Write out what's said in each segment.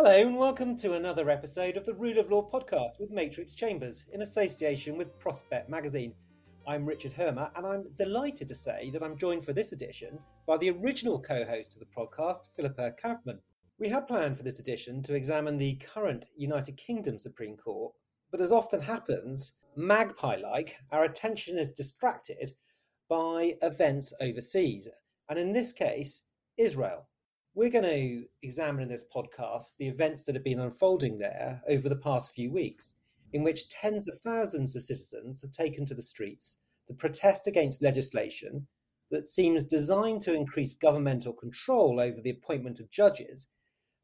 Hello, and welcome to another episode of the Rule of Law podcast with Matrix Chambers in association with Prospect Magazine. I'm Richard Hermer, and I'm delighted to say that I'm joined for this edition by the original co host of the podcast, Philippa Kaufman. We had planned for this edition to examine the current United Kingdom Supreme Court, but as often happens, magpie like, our attention is distracted by events overseas, and in this case, Israel. We're going to examine in this podcast the events that have been unfolding there over the past few weeks, in which tens of thousands of citizens have taken to the streets to protest against legislation that seems designed to increase governmental control over the appointment of judges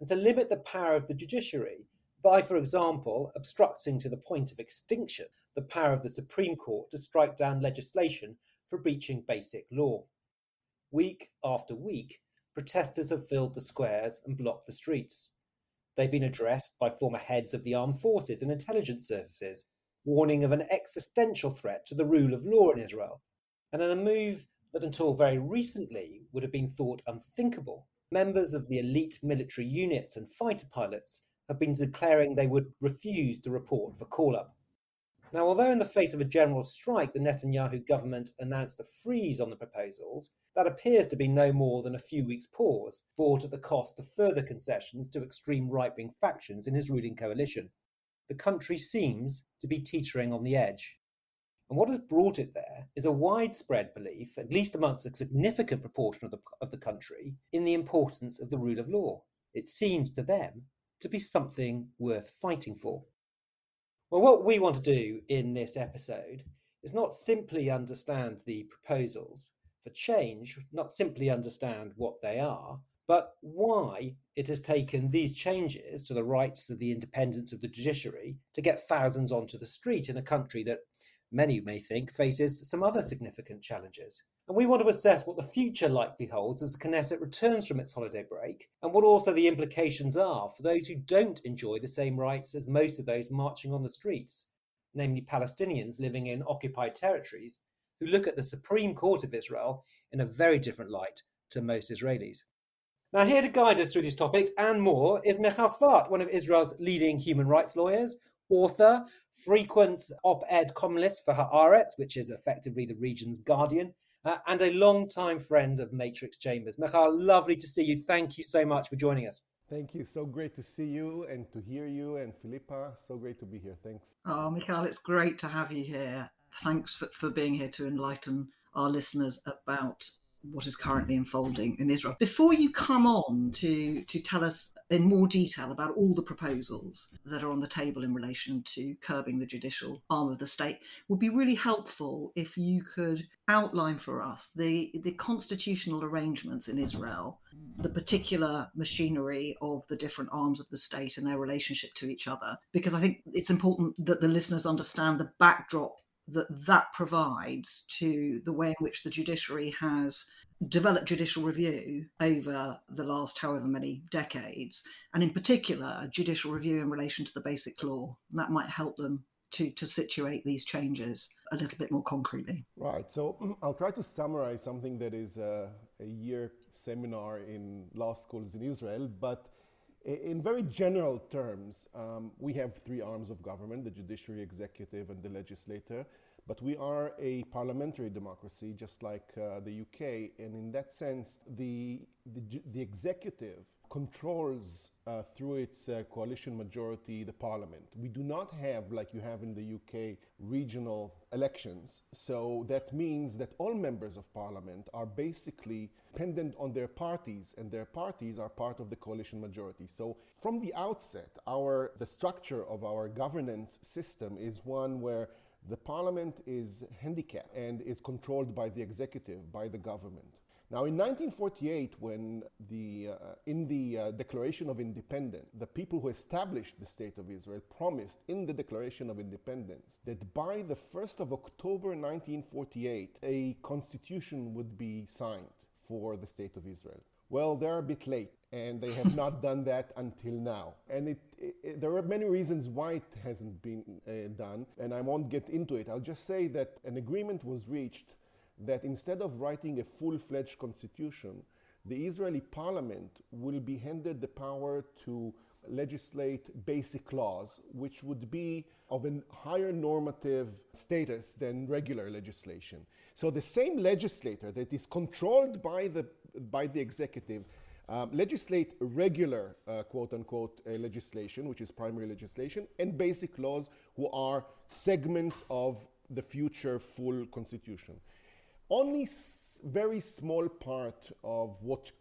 and to limit the power of the judiciary by, for example, obstructing to the point of extinction the power of the Supreme Court to strike down legislation for breaching basic law. Week after week, protesters have filled the squares and blocked the streets. They've been addressed by former heads of the armed forces and intelligence services, warning of an existential threat to the rule of law in Israel, and in a move that until very recently would have been thought unthinkable. Members of the elite military units and fighter pilots have been declaring they would refuse to report for call up. Now, although in the face of a general strike, the Netanyahu government announced a freeze on the proposals, that appears to be no more than a few weeks' pause, bought at the cost of further concessions to extreme right wing factions in his ruling coalition. The country seems to be teetering on the edge. And what has brought it there is a widespread belief, at least amongst a significant proportion of the, of the country, in the importance of the rule of law. It seems to them to be something worth fighting for. Well, what we want to do in this episode is not simply understand the proposals for change, not simply understand what they are, but why it has taken these changes to the rights of the independence of the judiciary to get thousands onto the street in a country that many may think faces some other significant challenges. And we want to assess what the future likely holds as the Knesset returns from its holiday break, and what also the implications are for those who don't enjoy the same rights as most of those marching on the streets, namely Palestinians living in occupied territories who look at the Supreme Court of Israel in a very different light to most Israelis. Now, here to guide us through these topics and more is Michael Sfard, one of Israel's leading human rights lawyers, author, frequent op ed columnist for Haaretz, which is effectively the region's guardian, uh, and a long-time friend of Matrix Chambers. Michael, lovely to see you. Thank you so much for joining us. Thank you. So great to see you and to hear you. And Philippa, so great to be here. Thanks. Oh, Michael, it's great to have you here. Thanks for, for being here to enlighten our listeners about what is currently unfolding in Israel. Before you come on to, to tell us in more detail about all the proposals that are on the table in relation to curbing the judicial arm of the state, would be really helpful if you could outline for us the, the constitutional arrangements in Israel, the particular machinery of the different arms of the state and their relationship to each other, because I think it's important that the listeners understand the backdrop that that provides to the way in which the judiciary has developed judicial review over the last however many decades, and in particular, judicial review in relation to the basic law. And that might help them to, to situate these changes a little bit more concretely. Right. So I'll try to summarize something that is a, a year seminar in law schools in Israel, but in very general terms, um, we have three arms of government the judiciary, executive, and the legislature. But we are a parliamentary democracy, just like uh, the UK. And in that sense, the, the, the executive controls uh, through its uh, coalition majority the parliament. We do not have, like you have in the UK, regional elections. So that means that all members of parliament are basically dependent on their parties, and their parties are part of the coalition majority. So from the outset, our the structure of our governance system is one where the parliament is handicapped and is controlled by the executive, by the government. Now, in 1948, when the, uh, in the uh, Declaration of Independence, the people who established the State of Israel promised in the Declaration of Independence that by the 1st of October 1948, a constitution would be signed for the State of Israel. Well, they're a bit late, and they have not done that until now. And it, it, there are many reasons why it hasn't been uh, done, and I won't get into it. I'll just say that an agreement was reached that instead of writing a full fledged constitution, the Israeli parliament will be handed the power to legislate basic laws, which would be of a higher normative status than regular legislation. So the same legislator that is controlled by the, by the executive um, legislate regular, uh, quote unquote, uh, legislation, which is primary legislation, and basic laws, who are segments of the future full constitution. Only very small part of what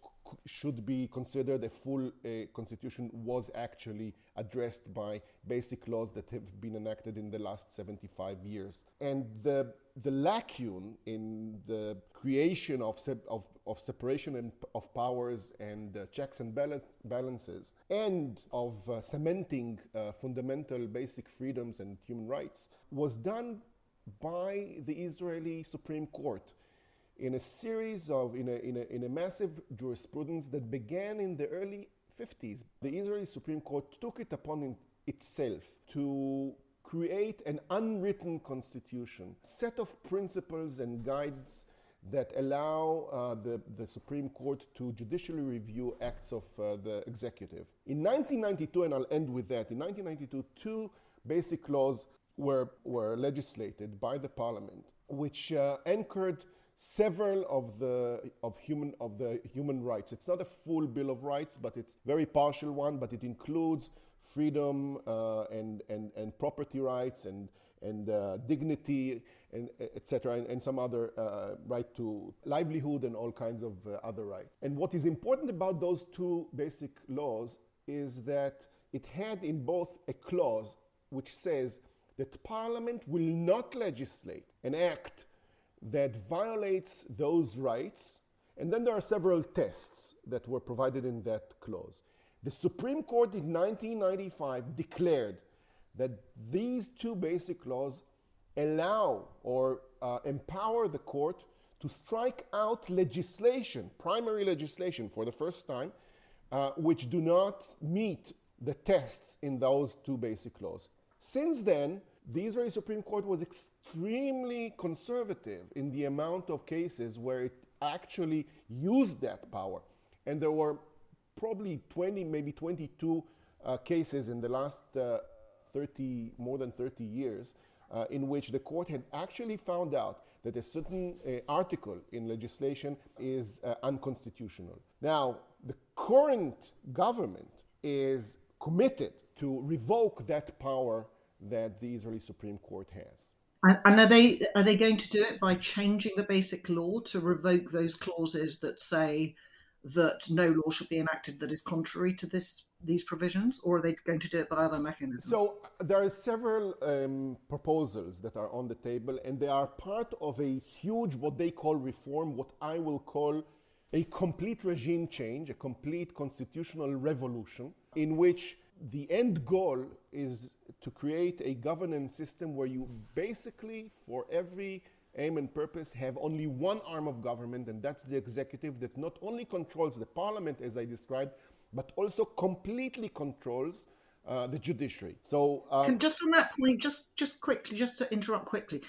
should be considered a full uh, constitution was actually addressed by basic laws that have been enacted in the last 75 years. And the, the lacune in the creation of, of, of separation of powers and uh, checks and balances and of uh, cementing uh, fundamental basic freedoms and human rights was done by the Israeli Supreme Court in a series of, in a, in a, in a massive jurisprudence that began in the early 50s. The Israeli Supreme Court took it upon itself to create an unwritten constitution, set of principles and guides that allow uh, the, the Supreme Court to judicially review acts of uh, the executive. In 1992, and I'll end with that, in 1992, two basic laws were, were legislated by the parliament, which uh, anchored several of the of human of the human rights. It's not a full bill of rights, but it's very partial one. But it includes freedom uh, and, and and property rights and and uh, dignity and etc. And, and, some other uh, right to livelihood and all kinds of uh, other rights. And what is important about those two basic laws is that it had in both a clause which says that Parliament will not legislate an act that violates those rights. And then there are several tests that were provided in that clause. The Supreme Court in 1995 declared that these two basic laws allow or uh, empower the court to strike out legislation, primary legislation for the first time, uh, which do not meet the tests in those two basic laws. Since then, the Israeli Supreme Court was extremely conservative in the amount of cases where it actually used that power. And there were probably 20, maybe 22 uh, cases in the last uh, 30, more than 30 years, uh, in which the court had actually found out that a certain uh, article in legislation is uh, unconstitutional. Now, the current government is committed to revoke that power that the Israeli Supreme Court has. And are they are they going to do it by changing the basic law to revoke those clauses that say that no law should be enacted that is contrary to this these provisions, or are they going to do it by other mechanisms? So there are several um, proposals that are on the table, and they are part of a huge what they call reform, what I will call a complete regime change, a complete constitutional revolution, in which the end goal is to create a governance system where you basically, for every aim and purpose, have only one arm of government, and that's the executive that not only controls the parliament, as I described, but also completely controls uh, the judiciary. So, um, just on that point, just just quickly, just to interrupt quickly,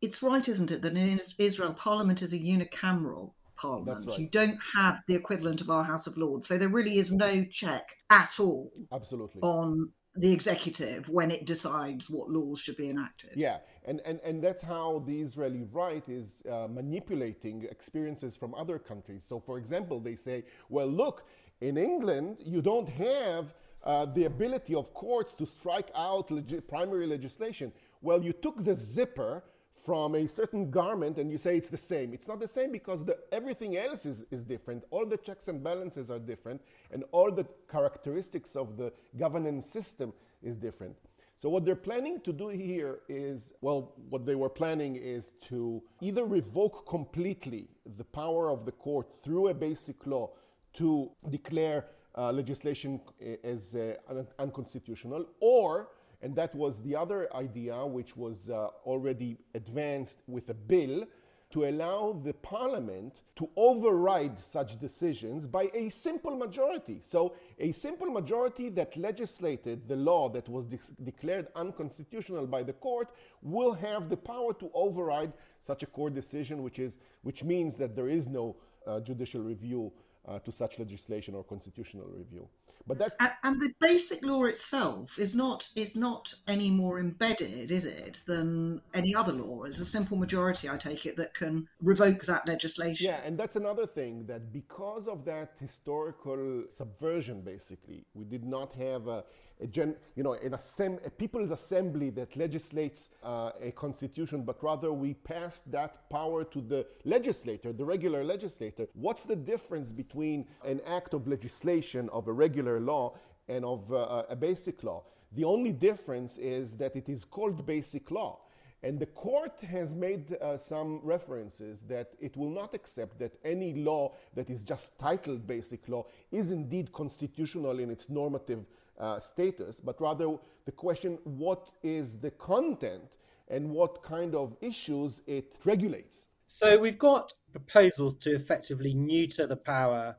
it's right, isn't it, that in Israel, Parliament is a unicameral Parliament. Right. You don't have the equivalent of our House of Lords. So there really is no check at all Absolutely. on the executive when it decides what laws should be enacted. Yeah, and, and, and that's how the Israeli right is uh, manipulating experiences from other countries. So, for example, they say, well, look, in England, you don't have uh, the ability of courts to strike out legi- primary legislation. Well, you took the zipper from a certain garment and you say it's the same. It's not the same because the, everything else is, is different. All the checks and balances are different, and all the characteristics of the governance system is different. So, what they're planning to do here is well, what they were planning is to either revoke completely the power of the court through a basic law to declare uh, legislation as uh, unconstitutional, or and that was the other idea, which was uh, already advanced with a bill to allow the parliament to override such decisions by a simple majority. So, a simple majority that legislated the law that was de- declared unconstitutional by the court will have the power to override such a court decision, which, is, which means that there is no uh, judicial review uh, to such legislation or constitutional review. But that and, and, the basic law itself is not is not any more embedded, is it, than any other law? It's a simple majority, I take it, that can revoke that legislation. Yeah, and that's another thing that because of that historical subversion, basically, we did not have a, a gen, you know, an assemb- a people's assembly that legislates uh, a constitution, but rather we pass that power to the legislator, the regular legislator. What's the difference between an act of legislation of a regular law and of uh, a basic law? The only difference is that it is called basic law. And the court has made uh, some references that it will not accept that any law that is just titled basic law is indeed constitutional in its normative uh, status, but rather the question what is the content and what kind of issues it regulates. So we've got proposals to effectively neuter the power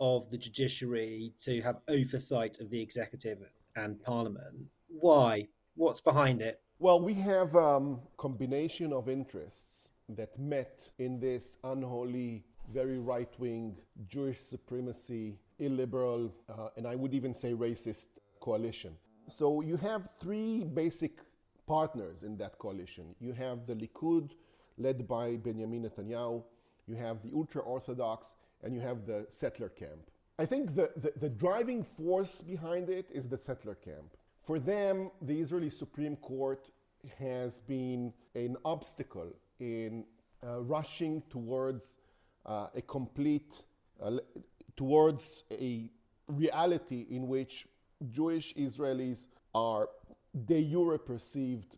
of the judiciary to have oversight of the executive and parliament. Why? What's behind it? Well, we have a um, combination of interests that met in this unholy, very right wing Jewish supremacy illiberal, uh, and I would even say racist coalition. So you have three basic partners in that coalition. You have the Likud, led by Benjamin Netanyahu, you have the ultra Orthodox, and you have the settler camp. I think the, the, the, driving force behind it is the settler camp. For them, the Israeli Supreme Court has been an obstacle in uh, rushing towards uh, a complete uh, towards a reality in which Jewish Israelis are de jure perceived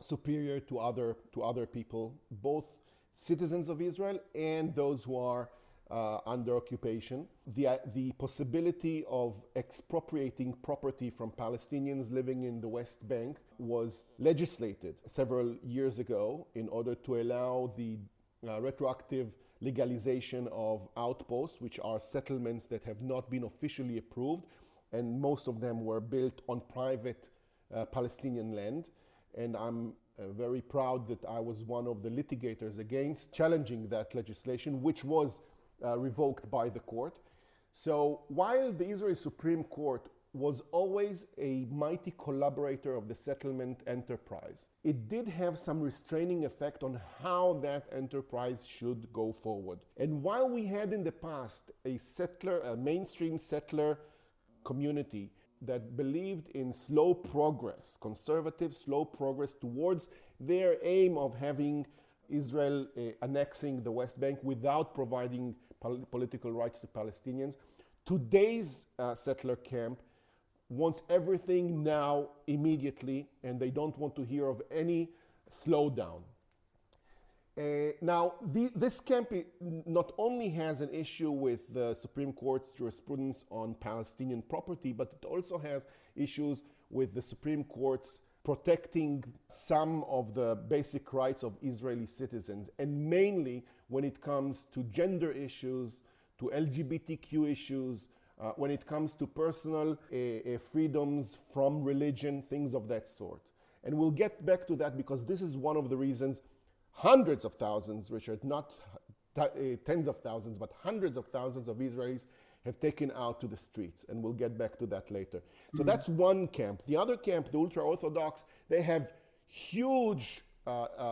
superior to other, to other people, both citizens of Israel and those who are uh, under occupation. The, uh, the possibility of expropriating property from Palestinians living in the West Bank was legislated several years ago in order to allow the uh, retroactive legalization of outposts, which are settlements that have not been officially approved, and most of them were built on private uh, Palestinian land. And I'm uh, very proud that I was one of the litigators against challenging that legislation, which was uh, revoked by the court. So while the Israeli Supreme Court was always a mighty collaborator of the settlement enterprise. It did have some restraining effect on how that enterprise should go forward. And while we had in the past a settler, a mainstream settler community that believed in slow progress, conservative slow progress towards their aim of having Israel uh, annexing the West Bank without providing pol- political rights to Palestinians. Today's uh, settler camp wants everything now, immediately, and they don't want to hear of any slowdown. Uh, now, the, this camp not only has an issue with the Supreme Court's jurisprudence on Palestinian property, but it also has issues with the Supreme Court's protecting some of the basic rights of Israeli citizens, and mainly when it comes to gender issues, to LGBTQ issues, uh, when it comes to personal uh, uh, freedoms from religion, things of that sort. And we'll get back to that because this is one of the reasons hundreds of thousands, Richard, not uh, tens of thousands, but hundreds of thousands of Israelis have taken out to the streets, and we'll get back to that later. So mm-hmm. that's one camp. The other camp, the ultra Orthodox, they have huge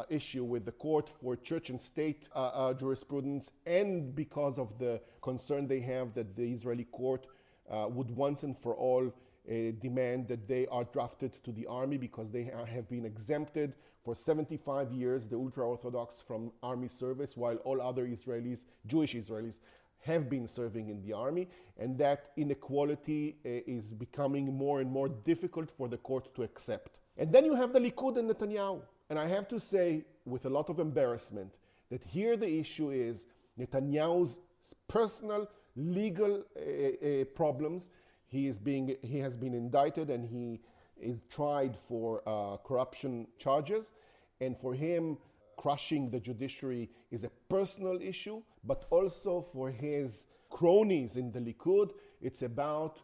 issue with the court for church and state uh, uh jurisprudence, and because of the concern they have that the Israeli court uh, would once and for all uh, demand that they are drafted to the army because they have been exempted for 75 years, the ultra Orthodox, from army service, while all other Israelis, Jewish Israelis, have been serving in the army, and that inequality is becoming more and more difficult for the court to accept. And then you have the Likud and Netanyahu. And I have to say, with a lot of embarrassment, that here the issue is Netanyahu's personal legal uh, uh, problems. He, is being, he has been indicted and he is tried for uh, corruption charges. And for him, crushing the judiciary is a personal issue, but also for his cronies in the Likud, it's about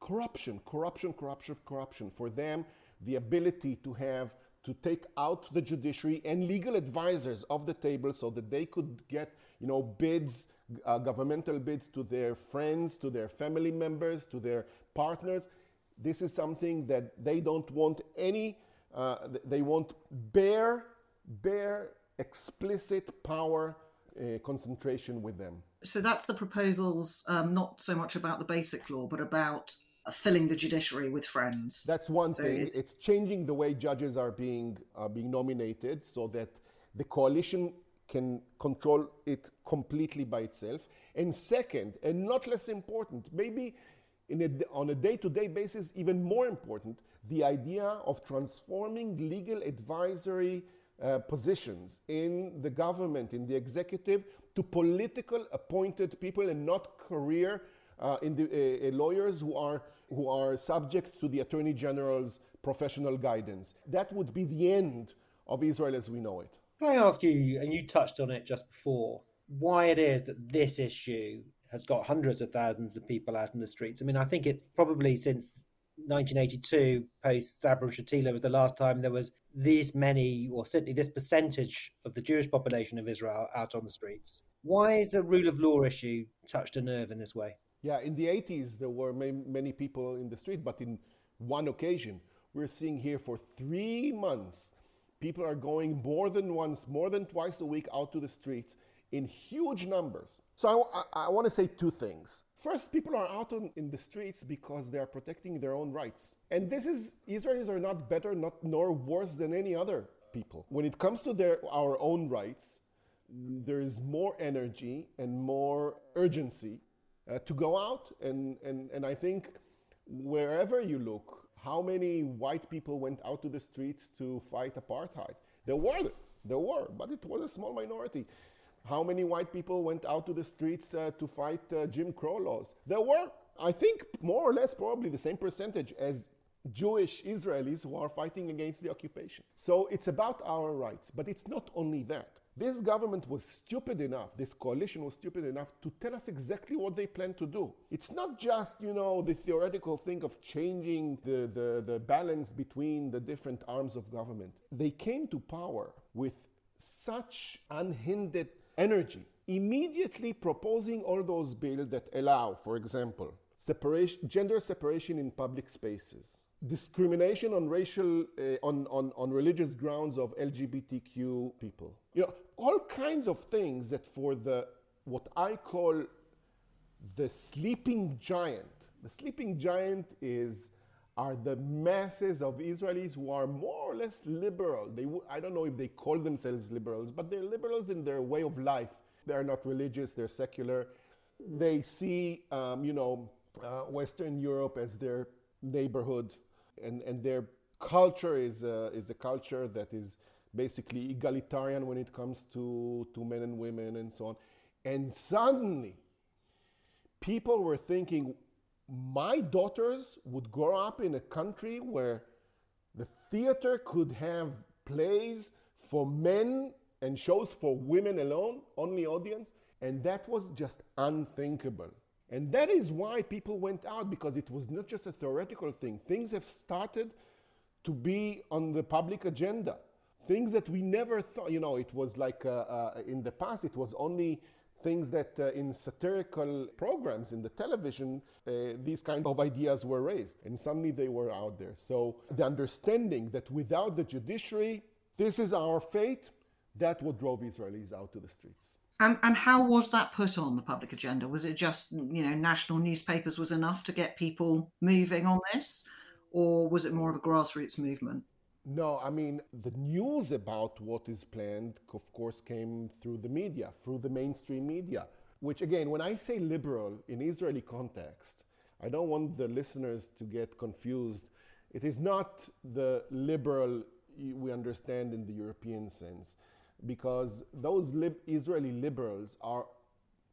corruption, corruption, corruption, corruption. For them, the ability to have to take out the judiciary and legal advisors of the table so that they could get you know bids uh, governmental bids to their friends, to their family members, to their partners. This is something that they don't want any, uh, they want bare, bare, explicit power uh, concentration with them. So that's the proposals, um, not so much about the basic law, but about filling the judiciary with friends. That's one so thing. It's... it's, changing the way judges are being are being nominated so that the coalition can control it completely by itself. And second, and not less important, maybe a, on a day-to-day basis, even more important, the idea of transforming legal advisory uh, positions in the government, in the executive, to political appointed people and not career uh, the, uh, uh, lawyers who are, who are subject to the Attorney General's professional guidance. That would be the end of Israel as we know it. Can I ask you, and you touched on it just before, why it is that this issue has got hundreds of thousands of people out in the streets? I mean, I think it's probably since 1982, post Sabra Shatila, was the last time there was this many, or certainly this percentage of the Jewish population of Israel out on the streets. Why is a rule of law issue touched a nerve in this way? Yeah, in the 80s, there were many people in the street, but in one occasion, we're seeing here for three months, people are going more than once, more than twice a week out to the streets in huge numbers. So I, I, I want to say two things. First, people are out on, in the streets because they are protecting their own rights. And this is, Israelis are not better, not nor worse than any other people. When it comes to their, our own rights, there is more energy and more urgency uh, to go out. And, and, and I think wherever you look, how many white people went out to the streets to fight apartheid? There were, there were, but it was a small minority. How many white people went out to the streets uh, to fight uh, Jim Crow laws? There were, I think, more or less probably the same percentage as Jewish Israelis who are fighting against the occupation. So it's about our rights, but it's not only that. This government was stupid enough, this coalition was stupid enough to tell us exactly what they plan to do. It's not just, you know, the theoretical thing of changing the, the, the balance between the different arms of government. They came to power with such unhindered energy, immediately proposing all those bills that allow, for example, separation, gender separation in public spaces, discrimination on racial, uh, on, on, on religious grounds of LGBTQ people. You know, all kinds of things that for the what I call the sleeping giant. The sleeping giant is are the masses of Israelis who are more or less liberal. They I don't know if they call themselves liberals, but they're liberals in their way of life. They're not religious. They're secular. They see, um, you know, uh, Western Europe as their neighborhood, and and their culture is a, is a culture that is basically egalitarian when it comes to, to men and women and so on. And suddenly, people were thinking, my daughters would grow up in a country where the theater could have plays for men and shows for women alone, only audience. And that was just unthinkable. And that is why people went out because it was not just a theoretical thing. Things have started to be on the public agenda things that we never thought, you know, it was like uh, uh, in the past, it was only things that uh, in satirical programs in the television, uh, these kind of ideas were raised. And suddenly they were out there. So the understanding that without the judiciary, this is our fate, that what drove Israelis out to the streets. And, and how was that put on the public agenda? Was it just, you know, national newspapers was enough to get people moving on this? Or was it more of a grassroots movement? No, I mean, the news about what is planned, of course, came through the media, through the mainstream media. Which, again, when I say liberal in Israeli context, I don't want the listeners to get confused. It is not the liberal we understand in the European sense, because those lib- Israeli liberals are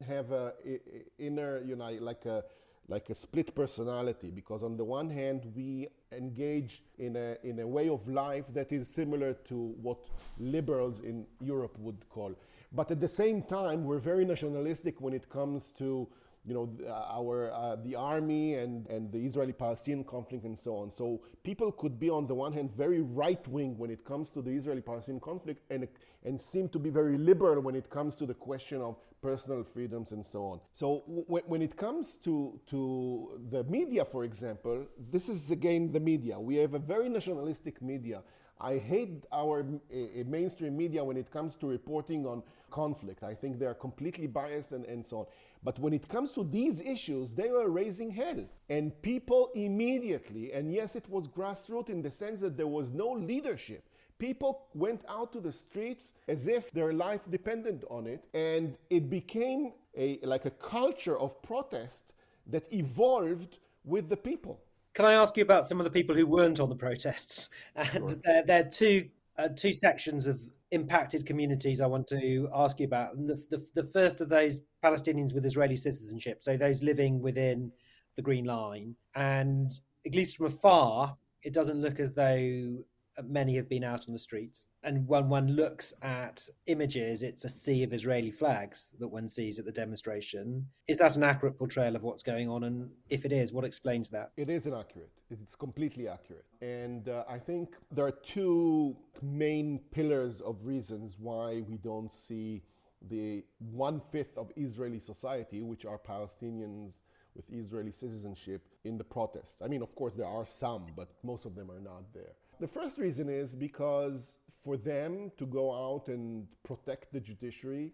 have a, a, inner, you know, like a like a split personality because on the one hand we engage in a, in a way of life that is similar to what liberals in Europe would call. But at the same time, we're very nationalistic when it comes to you know, our uh, the army and, and the Israeli-Palestinian conflict and so on. So people could be on the one hand very right wing when it comes to the Israeli-Palestinian conflict, and and seem to be very liberal when it comes to the question of personal freedoms and so on. So w- when it comes to to the media, for example, this is again the media. We have a very nationalistic media. I hate our uh, mainstream media when it comes to reporting on conflict. I think they are completely biased and, and so on. But when it comes to these issues, they were raising hell. And people immediately, and yes, it was grassroots in the sense that there was no leadership. People went out to the streets as if their life depended on it, and it became a, like a culture of protest that evolved with the people. Can I ask you about some of the people who weren't on the protests? And sure. there, there, are two uh, two sections of impacted communities I want to ask you about. And the, the, the first of those Palestinians with Israeli citizenship, so those living within the Green Line, and at least from afar, it doesn't look as though many have been out on the streets. And when one looks at images, it's a sea of Israeli flags that one sees at the demonstration. Is that an accurate portrayal of what's going on? And if it is, what explains that? It is inaccurate. It's completely accurate. And uh, I think there are two main pillars of reasons why we don't see the one fifth of Israeli society, which are Palestinians with Israeli citizenship, in the protests. I mean, of course, there are some, but most of them are not there. The first reason is because for them to go out and protect the judiciary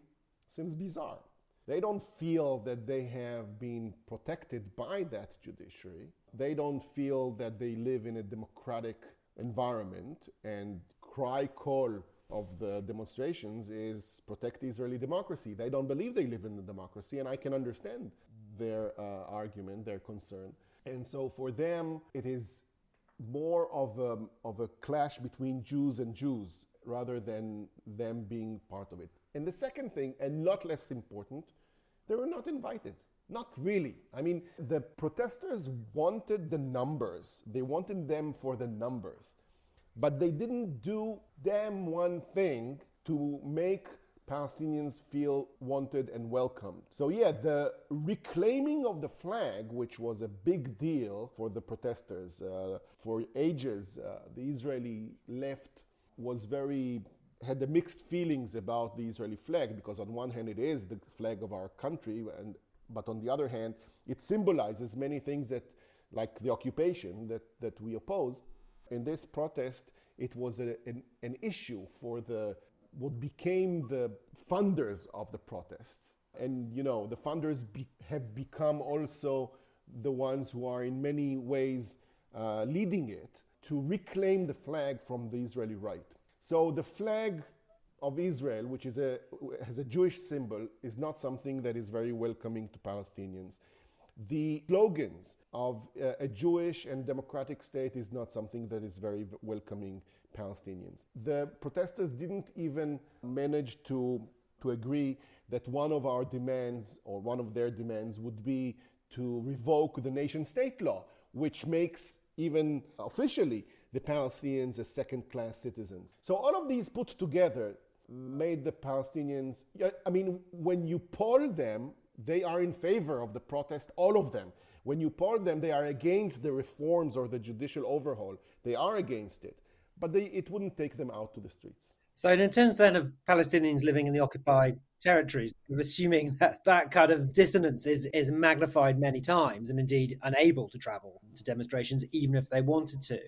seems bizarre. They don't feel that they have been protected by that judiciary. They don't feel that they live in a democratic environment and cry call of the demonstrations is protect Israeli democracy. They don't believe they live in a democracy, and I can understand their uh, argument, their concern. And so for them, it is more of a, of a clash between Jews and Jews rather than them being part of it. And the second thing, and not less important, they were not invited. Not really. I mean, the protesters wanted the numbers, they wanted them for the numbers. But they didn't do damn one thing to make Palestinians feel wanted and welcomed. So, yeah, the reclaiming of the flag, which was a big deal for the protesters uh, for ages, uh, the Israeli left was very had the mixed feelings about the Israeli flag because on one hand it is the flag of our country and but on the other hand it symbolizes many things that like the occupation that, that we oppose in this protest it was a, an, an issue for the what became the funders of the protests. And, you know, the funders be- have become also the ones who are in many ways uh, leading it to reclaim the flag from the Israeli right. So the flag of Israel, which is a, has a Jewish symbol, is not something that is very welcoming to Palestinians. The slogans of uh, a Jewish and democratic state is not something that is very welcoming Palestinians. The protesters didn't even manage to, to agree that one of our demands or one of their demands would be to revoke the nation state law, which makes even officially the Palestinians as second class citizens. So all of these put together made the Palestinians, I mean, when you poll them, they are in favor of the protest, all of them. When you poll them, they are against the reforms or the judicial overhaul. They are against it but they, it wouldn't take them out to the streets. So, in terms then of Palestinians living in the occupied territories, assuming that that kind of dissonance is, is magnified many times and indeed unable to travel to demonstrations, even if they wanted to,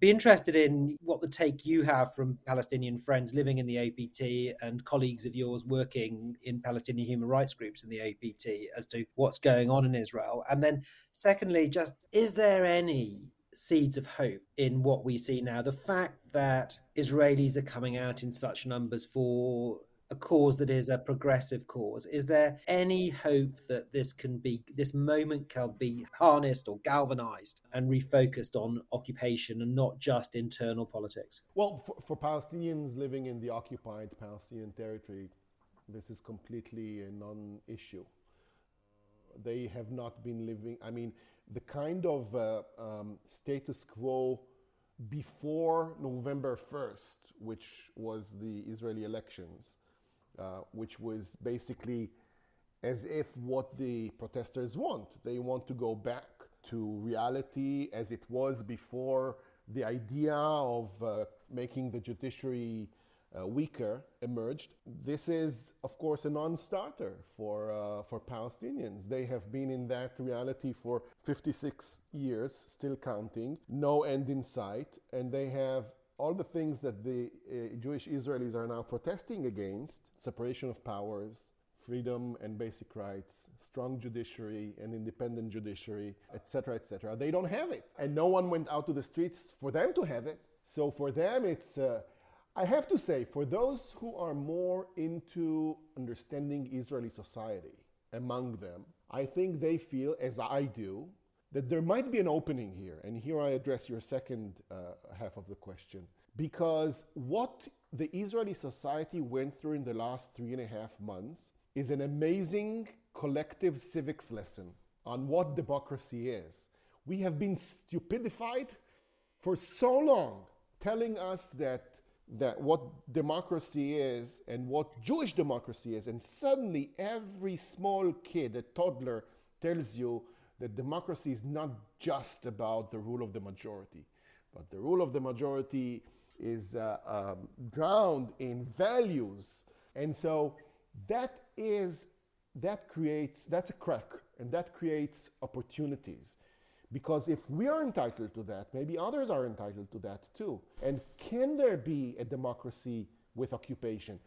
be interested in what the take you have from Palestinian friends living in the OPT and colleagues of yours working in Palestinian human rights groups in the OPT as to what's going on in Israel. And then, secondly, just is there any seeds of hope in what we see now. The fact that Israelis are coming out in such numbers for a cause that is a progressive cause. Is there any hope that this can be, this moment can be harnessed or galvanized and refocused on occupation and not just internal politics? Well, for, for Palestinians living in the occupied Palestinian territory, this is completely a non issue. They have not been living, I mean, the kind of uh, um, status quo before November 1st, which was the Israeli elections, uh, which was basically as if what the protesters want. They want to go back to reality as it was before the idea of uh, making the judiciary uh, weaker emerged. This is, of course, a non-starter for uh, for Palestinians. They have been in that reality for 56 years, still counting, no end in sight, and they have all the things that the uh, Jewish Israelis are now protesting against: separation of powers, freedom and basic rights, strong judiciary and independent judiciary, etc., etc. They don't have it, and no one went out to the streets for them to have it. So for them, it's. Uh, I have to say, for those who are more into understanding Israeli society among them, I think they feel, as I do, that there might be an opening here. And here I address your second uh, half of the question. Because what the Israeli society went through in the last three and a half months is an amazing collective civics lesson on what democracy is. We have been stupidified for so long, telling us that, that what democracy is and what Jewish democracy is, and suddenly every small kid, a toddler, tells you that democracy is not just about the rule of the majority, but the rule of the majority is uh, um, drowned in values. And so that is that creates that's a crack and that creates opportunities because if we are entitled to that maybe others are entitled to that too. And can there be a democracy with occupation?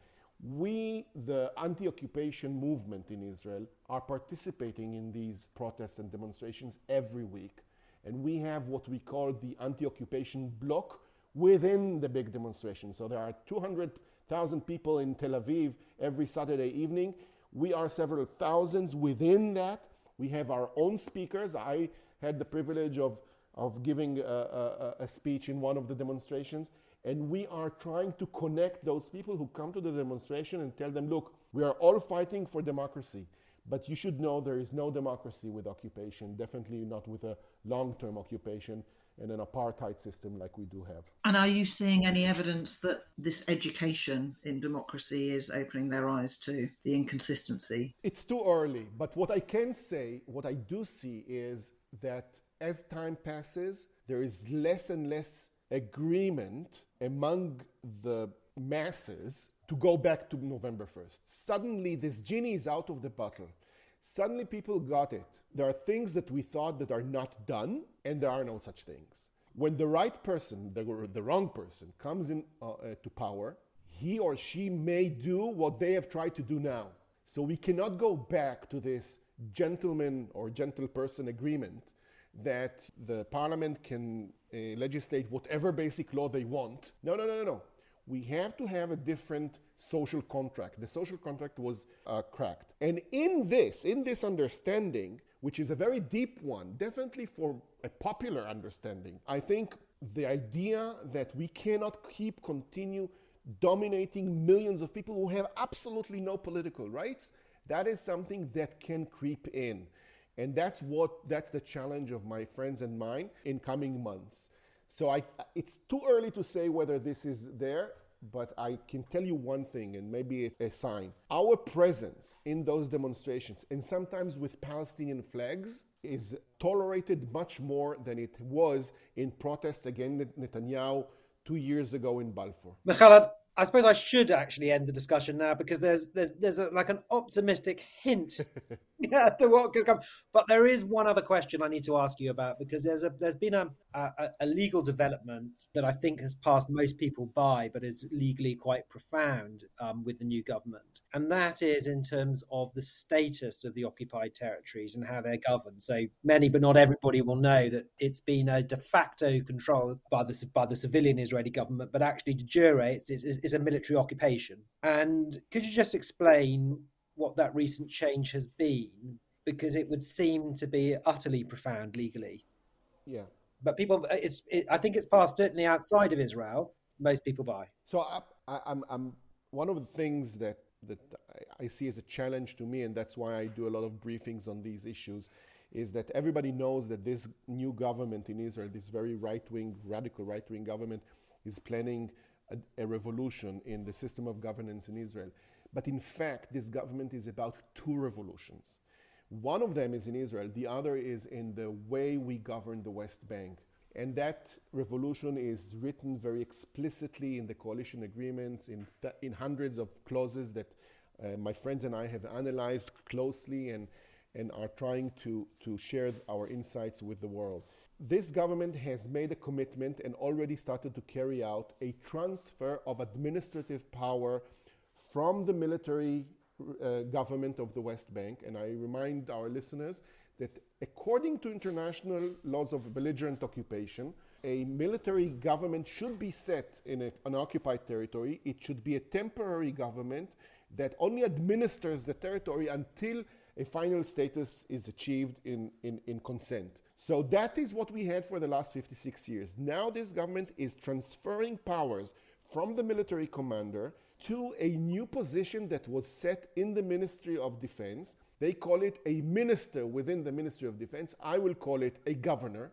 We the anti-occupation movement in israel are participating in these protests and demonstrations every week. And we have what we call the anti-occupation bloc within the big demonstration. So there are 200,000 people in tel aviv every saturday evening. We are several thousands within that. We have our own speakers. I had the privilege of, of giving a, a, a speech in one of the demonstrations. And we are trying to connect those people who come to the demonstration and tell them, look, we are all fighting for democracy. But you should know there is no democracy with occupation, definitely not with a long term occupation in an apartheid system like we do have. And are you seeing any evidence that this education in democracy is opening their eyes to the inconsistency? It's too early, but what I can say, what I do see is that as time passes, there is less and less agreement among the masses to go back to November 1st. Suddenly, this genie is out of the bottle. Suddenly, people got it. There are things that we thought that are not done, and there are no such things. When the right person, the, the wrong person, comes in uh, uh, to power, he or she may do what they have tried to do now. So we cannot go back to this gentleman or gentle person agreement that the parliament can uh, legislate whatever basic law they want. No, no, no, no, no. We have to have a different social contract. The social contract was uh, cracked. And in this, in this understanding, which is a very deep one, definitely for a popular understanding, I think the idea that we cannot keep continue dominating millions of people who have absolutely no political rights, that is something that can creep in. And that's what that's the challenge of my friends and mine in coming months. So I, it's too early to say whether this is there but I can tell you one thing, and maybe a sign. Our presence in those demonstrations, and sometimes with Palestinian flags, is tolerated much more than it was in protests against Netanyahu two years ago in Balfour. I suppose I should actually end the discussion now because there's there's there's a, like an optimistic hint as to what could come. But there is one other question I need to ask you about because there's a there's been a, a, a legal development that I think has passed most people by, but is legally quite profound um, with the new government, and that is in terms of the status of the occupied territories and how they're governed. So many, but not everybody, will know that it's been a de facto control by the by the civilian Israeli government, but actually de jure it's, it's is a military occupation. And could you just explain what that recent change has been? Because it would seem to be utterly profound legally. Yeah. But people, uh, it's, it, I think it's passed certainly outside of Israel. Most people buy. So I, I, I'm, I'm one of the things that that I see as a challenge to me, and that's why I do a lot of briefings on these issues, is that everybody knows that this new government in Israel, this very right wing, radical right wing government, is planning a, a revolution in the system of governance in Israel. But in fact, this government is about two revolutions. One of them is in Israel, the other is in the way we govern the West Bank. And that revolution is written very explicitly in the coalition agreements, in, th- in hundreds of clauses that uh, my friends and I have analyzed closely and, and are trying to, to share our insights with the world. This government has made a commitment and already started to carry out a transfer of administrative power from the military uh, government of the West Bank. And I remind our listeners that according to international laws of belligerent occupation, a military government should be set in a, an occupied territory. It should be a temporary government that only administers the territory until a final status is achieved in, in, in consent. So that is what we had for the last 56 years. Now this government is transferring powers from the military commander to a new position that was set in the Ministry of Defense. They call it a minister within the Ministry of Defense. I will call it a governor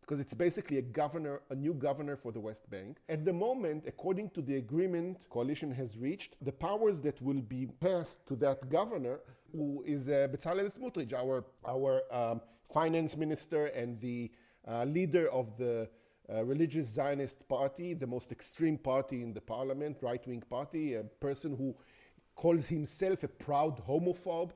because it's basically a governor, a new governor for the West Bank. At the moment, according to the agreement coalition has reached, the powers that will be passed to that governor, who is uh, Bezalel Smotrich, our our um, finance minister and the uh, leader of the uh, religious Zionist party, the most extreme party in the parliament, right wing party, a person who calls himself a proud homophobe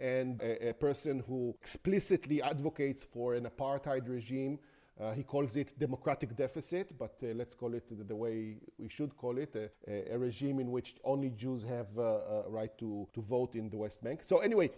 and a, a person who explicitly advocates for an apartheid regime. Uh, he calls it democratic deficit, but uh, let's call it the, the, way we should call it a, a, regime in which only Jews have uh, a right to, to vote in the West Bank. So, anyway,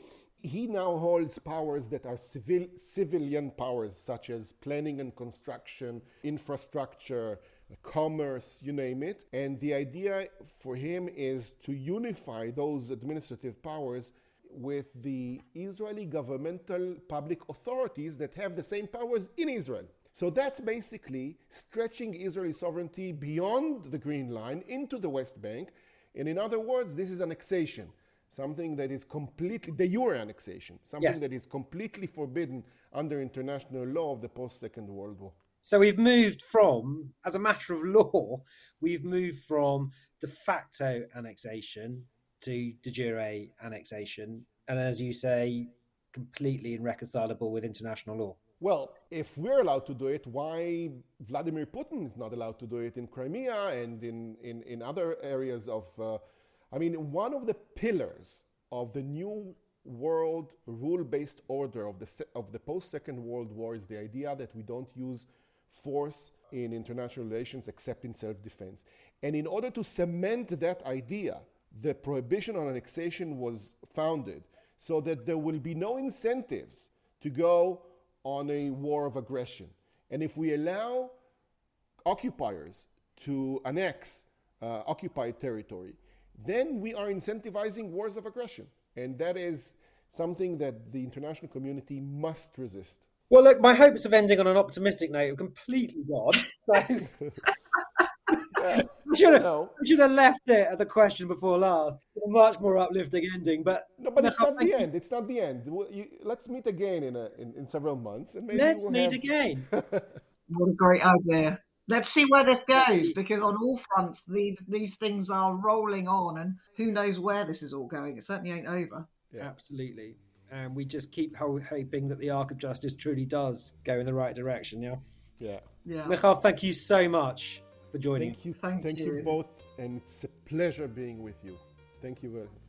he now holds powers that are civil, civilian powers, such as planning and construction, infrastructure, commerce, you name it. And the idea for him is to unify those administrative powers with the Israeli governmental public authorities that have the same powers in Israel. So that's basically stretching Israeli sovereignty beyond the Green Line into the West Bank. And in other words, this is annexation something that is completely de jure annexation, something yes. that is completely forbidden under international law of the post Second World War. So we've moved from, as a matter of law, we've moved from de facto annexation to de jure annexation, and as you say, completely irreconcilable with international law. Well, if we're allowed to do it, why Vladimir Putin is not allowed to do it in Crimea and in, in, in other areas of uh, I mean, one of the pillars of the new world rule based order of the, of the post Second World War is the idea that we don't use force in international relations except in self defense. And in order to cement that idea, the prohibition on annexation was founded so that there will be no incentives to go on a war of aggression. And if we allow occupiers to annex uh, occupied territory, then we are incentivizing wars of aggression. And that is something that the international community must resist. Well, look, my hopes of ending on an optimistic note are completely gone. So... yeah. I should, have, no. should have left it at the question before last. A much more uplifting ending, but no, but no, it's not the end. It's not the end. You, let's meet again in, a, in, in several months, and maybe let's we'll meet have... again. what a great idea! Let's see where this goes because on all fronts these these things are rolling on and who knows where this is all going. It certainly ain't over. Yeah. absolutely. And we just keep hoping that the arc of justice truly does go in the right direction yeah? Yeah. Yeah. Michael thank you so much for joining. Thank you. Thank, thank you. you. both and it's a pleasure being with you. Thank you very much